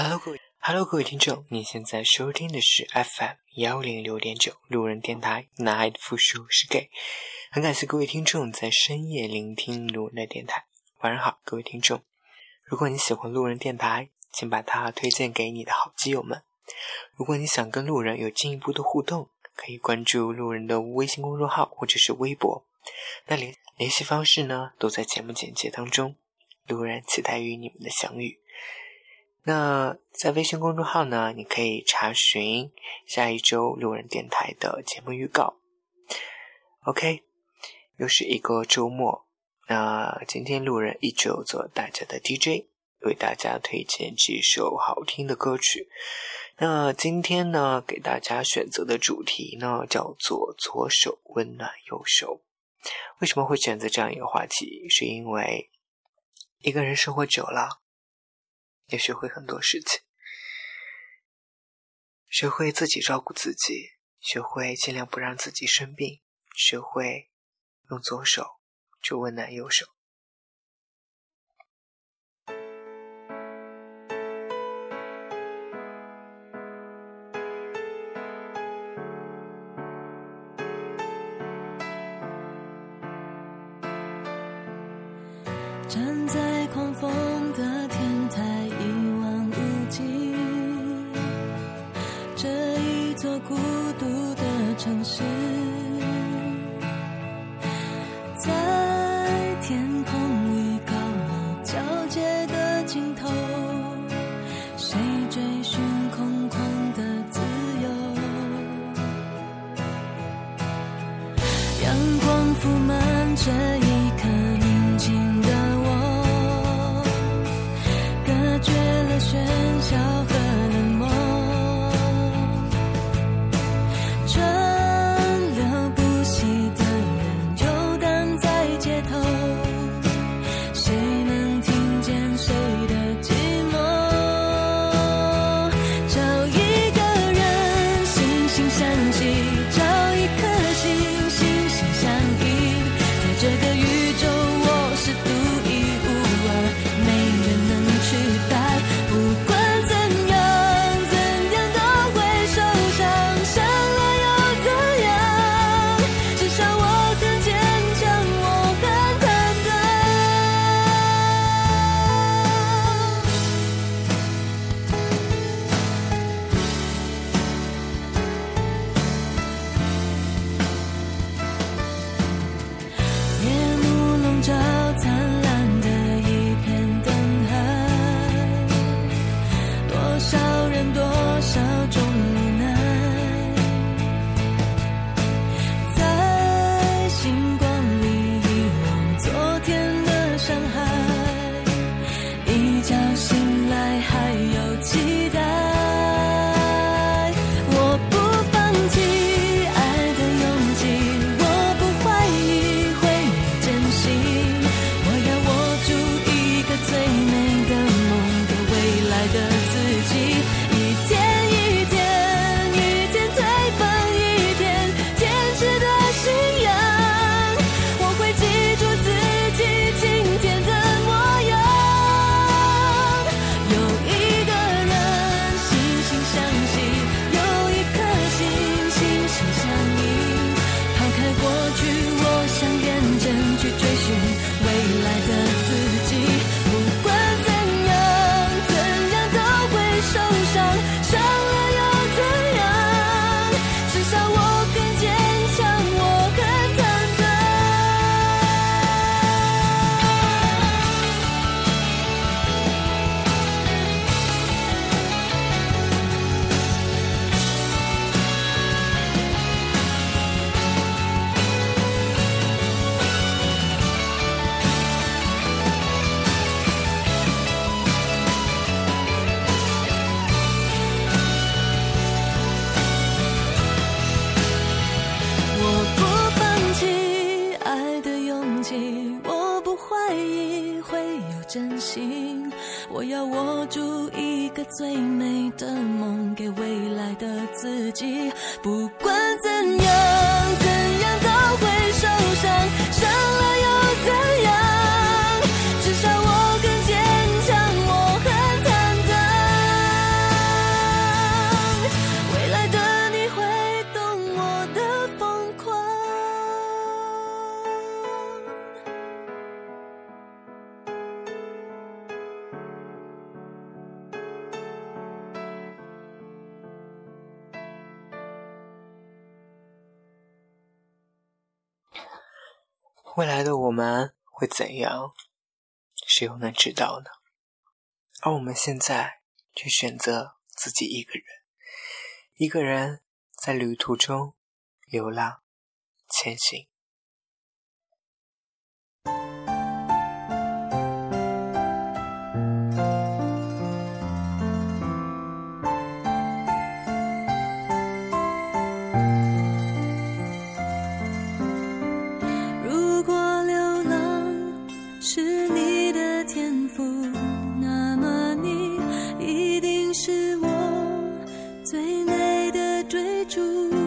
Hello，各位，Hello，各位听众，你现在收听的是 FM 幺零六点九路人电台，男孩的复数是 gay。很感谢各位听众在深夜聆听路人的电台。晚上好，各位听众。如果你喜欢路人电台，请把它推荐给你的好基友们。如果你想跟路人有进一步的互动，可以关注路人的微信公众号或者是微博。那联联系方式呢，都在节目简介当中。路人期待与你们的相遇。那在微信公众号呢，你可以查询下一周路人电台的节目预告。OK，又是一个周末。那今天路人依旧做大家的 DJ，为大家推荐几首好听的歌曲。那今天呢，给大家选择的主题呢，叫做“左手温暖右手”。为什么会选择这样一个话题？是因为一个人生活久了。也学会很多事情，学会自己照顾自己，学会尽量不让自己生病，学会用左手去温暖右手。城市，真心我要握住一个最美的梦给未来的自己。不管怎样未来的我们会怎样？谁又能知道呢？而我们现在却选择自己一个人，一个人在旅途中流浪前行。追逐。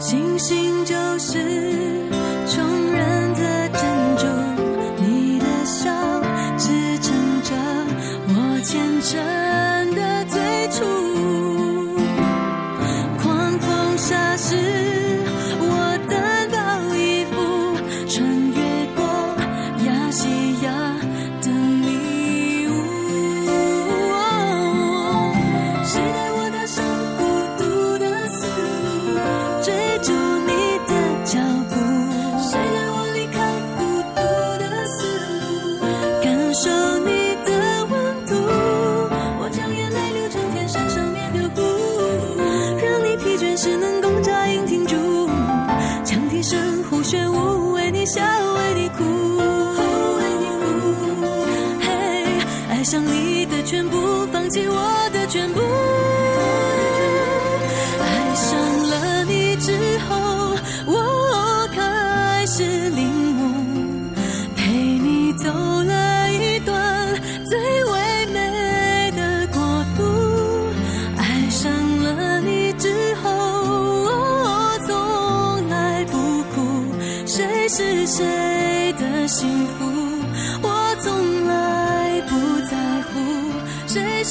星星就是。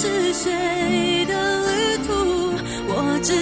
是谁的旅途，我只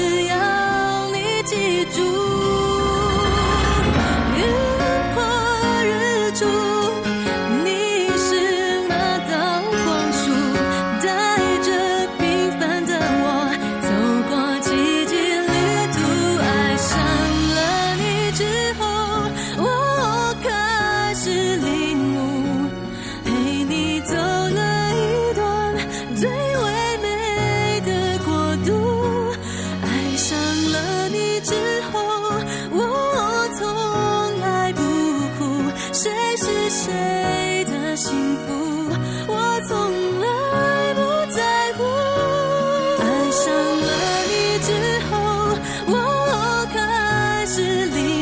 是离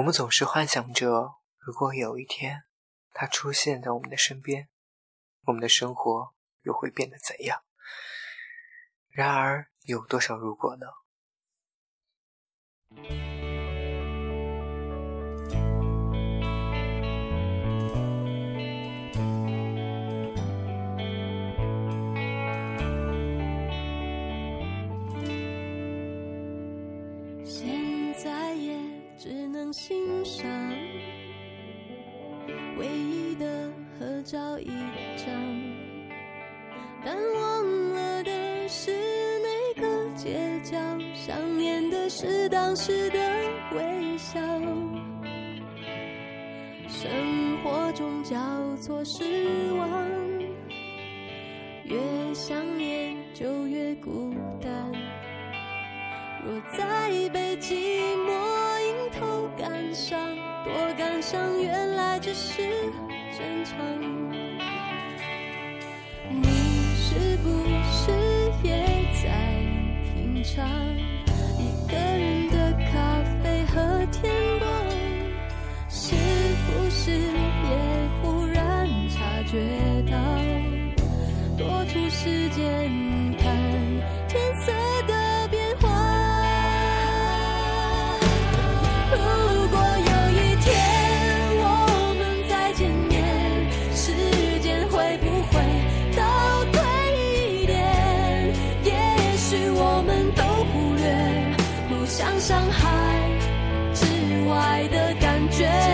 我们总是幻想着如果有一天他出现在我们的身边我们的生活又会变得怎样？然而有多少如果呢？欣赏唯一的合照一张。但忘了的是那个街角想念的是当时的微笑。生活中交错失望越想念就越孤单。若再被寂寞伤，多感伤，原来只是正常。你是不是也在品尝一个人？伤害之外的感觉。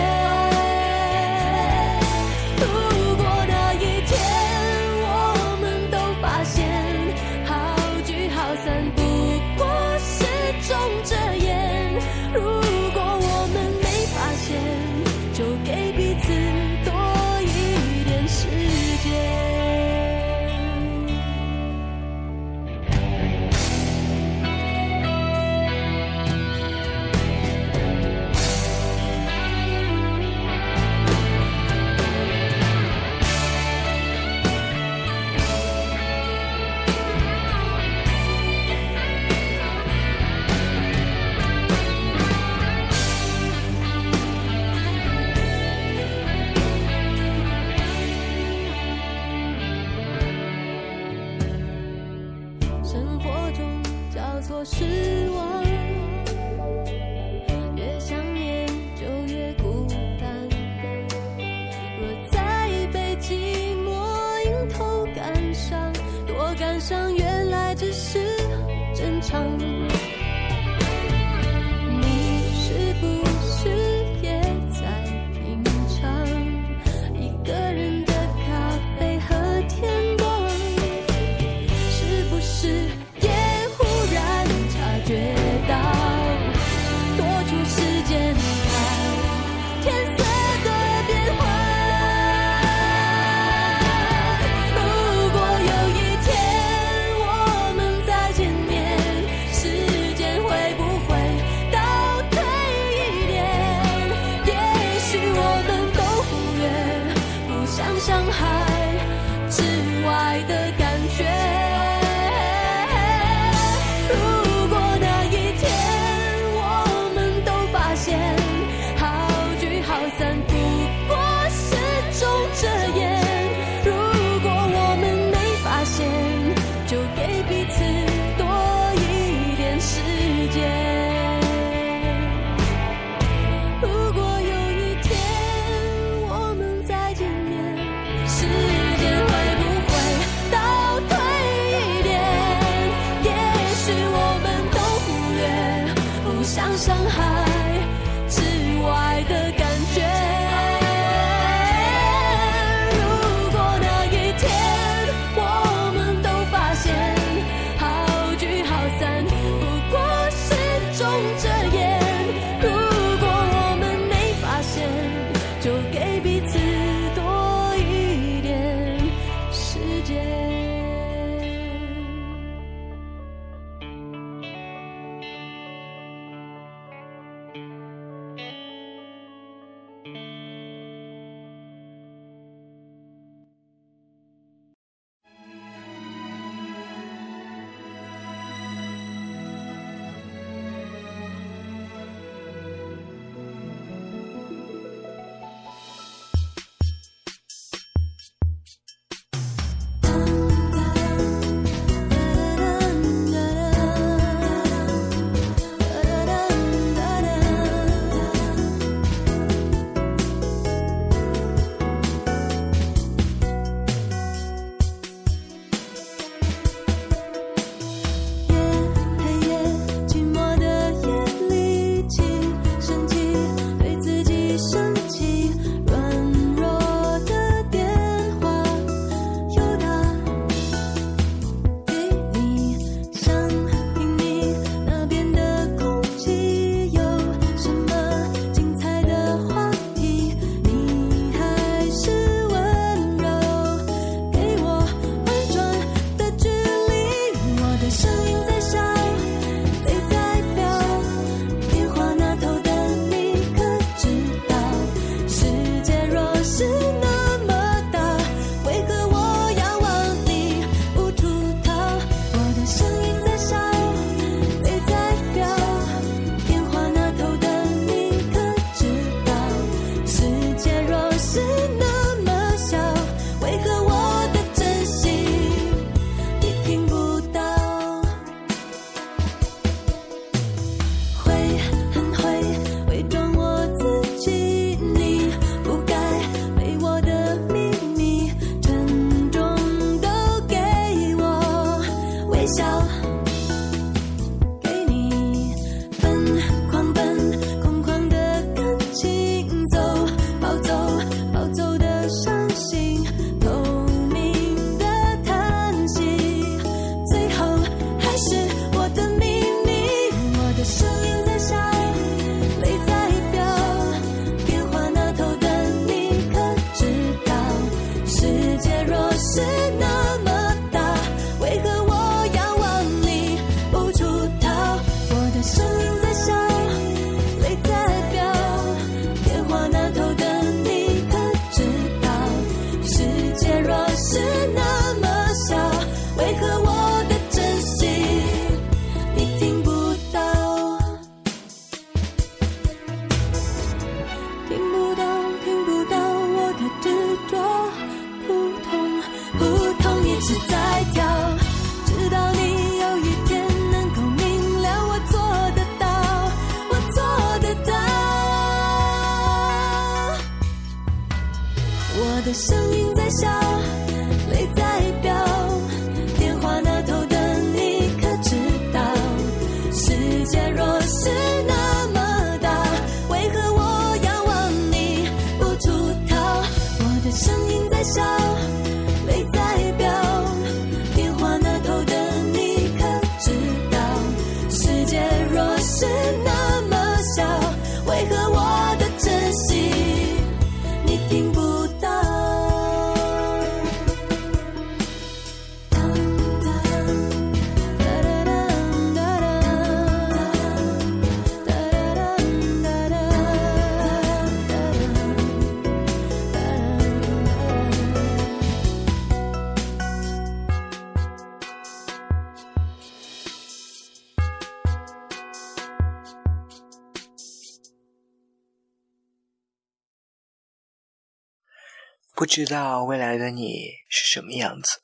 不知道未来的你是什么样子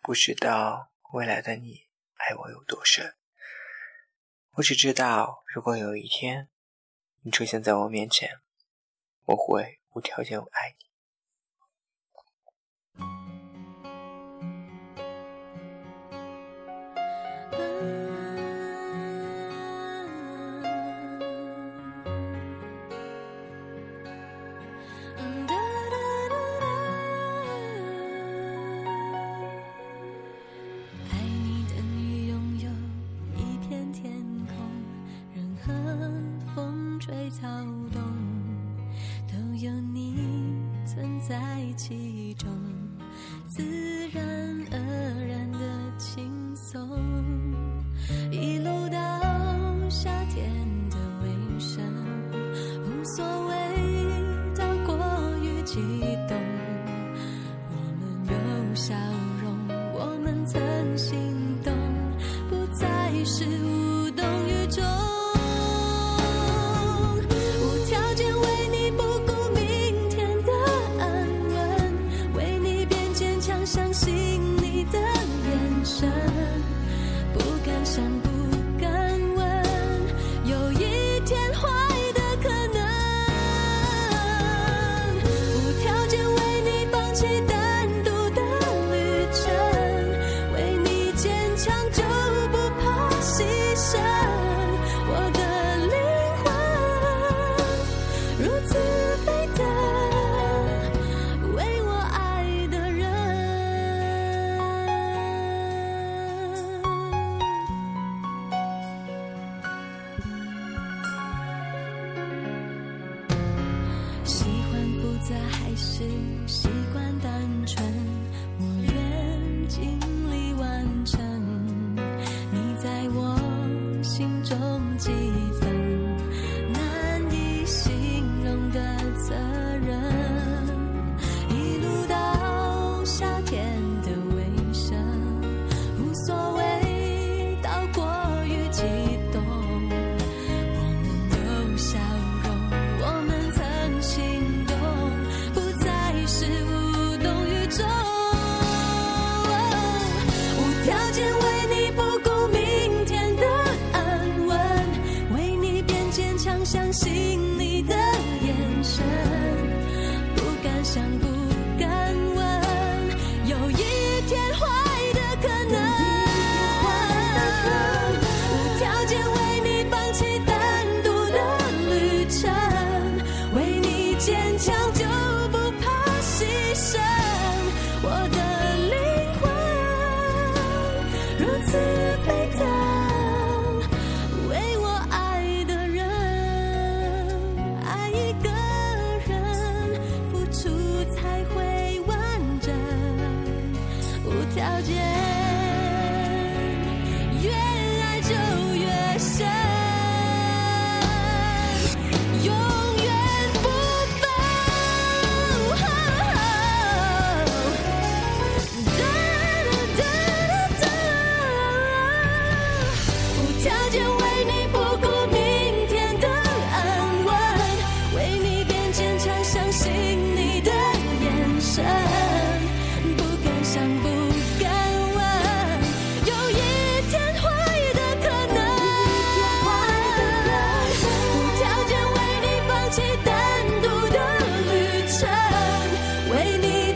不知道未来的你爱我有多深。我只知道如果有一天你出现在我面前我会无条件爱你。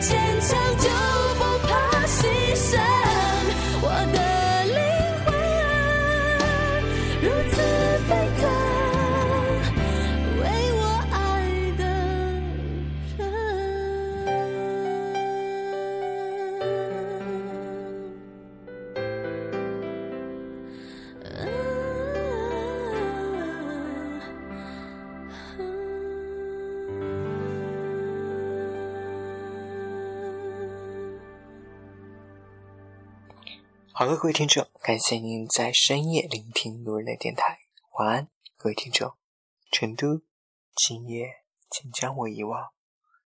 坚强。好了各位听众感谢您在深夜聆听路人的电台。晚安各位听众。成都今夜请将我遗忘。